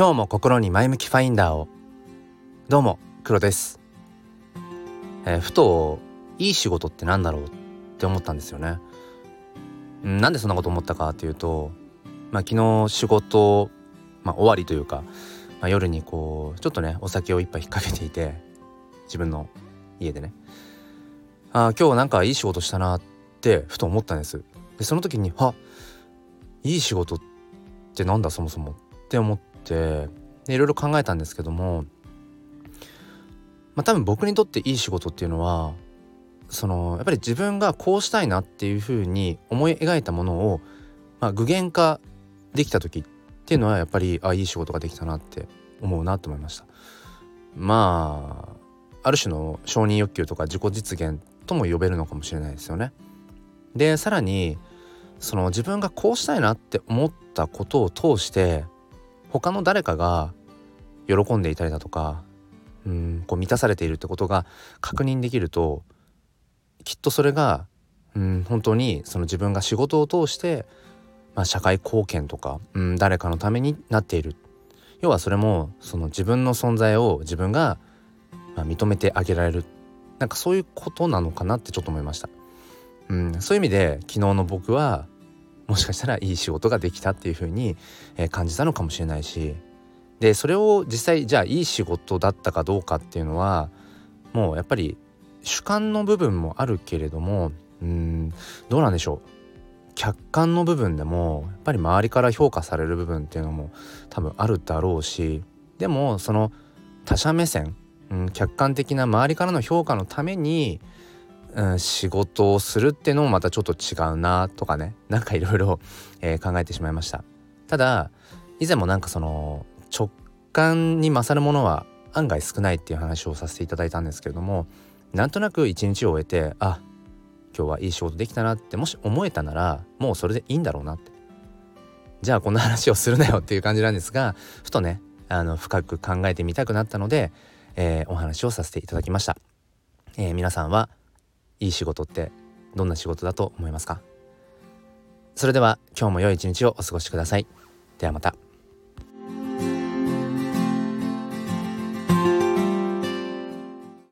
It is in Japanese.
今日も心に前向きファインダーを。どうも黒です、えー、ふといい仕事ってなんだろうって思ったんですよね。なんでそんなこと思ったかっていうとまあ昨日仕事まあ終わりというか、まあ、夜にこうちょっとねお酒を一杯引っ掛けていて自分の家でね。あ今日なんかいい仕事したなってふと思ったんです。でその時にはいい仕事ってなんだそもそもって思っっていろいろ考えたんですけどもまあ多分僕にとっていい仕事っていうのはそのやっぱり自分がこうしたいなっていうふうに思い描いたものを、まあ、具現化できた時っていうのはやっぱりあいい仕事ができたなって思うなと思いました。まあある種の承認欲求とか自己実現とも呼べるのかもしれないですよね。でさらにその自分がこうしたいなって思ったことを通して他の誰かが喜んでいたりだとかうんこう満たされているってことが確認できるときっとそれがうん本当にその自分が仕事を通して、まあ、社会貢献とかうん誰かのためになっている要はそれもその自分の存在を自分が、まあ、認めてあげられるなんかそういうことなのかなってちょっと思いました。うん、そういう意味で昨日の僕はもしかしたらいい仕事ができたっていう風に、え、感じたのかもしれないし。でそれを実際じゃあいい仕事だったかどうかっていうのはもうやっぱり主観の部分もあるけれどもうんどうなんでしょう。客観の部分でもやっぱり周りから評価される部分っていうのも多分あるだろうしでもその他者目線、うん、客観的な周りからの評価のためにうん、仕事をするっていうのもまたちょっと違うなとかね。なんかいろいろ考えてしまいました。ただ以前もなんかその直感に勝るものは案外少ないっていう話をさせていただいたんですけれどもなんとなく一日を終えてあ今日はいい仕事できたなってもし思えたならもうそれでいいんだろうなって。じゃあこんな話をするなよっていう感じなんですがふとねあの深く考えてみたくなったので、えー、お話をさせていただきました、えー、皆さんはいい仕事ってどんな仕事だと思いますか？それでは今日も良い一日をお過ごしください。ではまた。